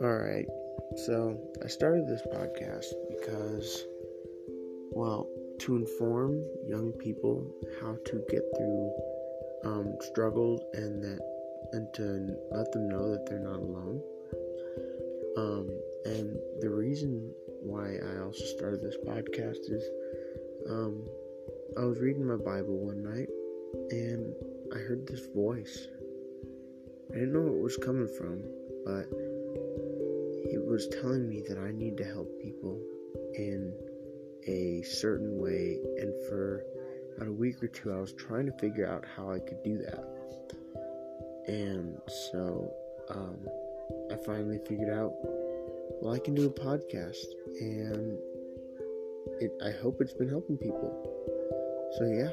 Alright, so I started this podcast because, well, to inform young people how to get through um, struggles and that and to let them know that they're not alone. Um, and the reason why I also started this podcast is um, I was reading my Bible one night and I heard this voice. I didn't know where it was coming from, but it was telling me that I need to help people in a certain way. And for about a week or two, I was trying to figure out how I could do that. And so um, I finally figured out, well, I can do a podcast, and it, I hope it's been helping people. So yeah,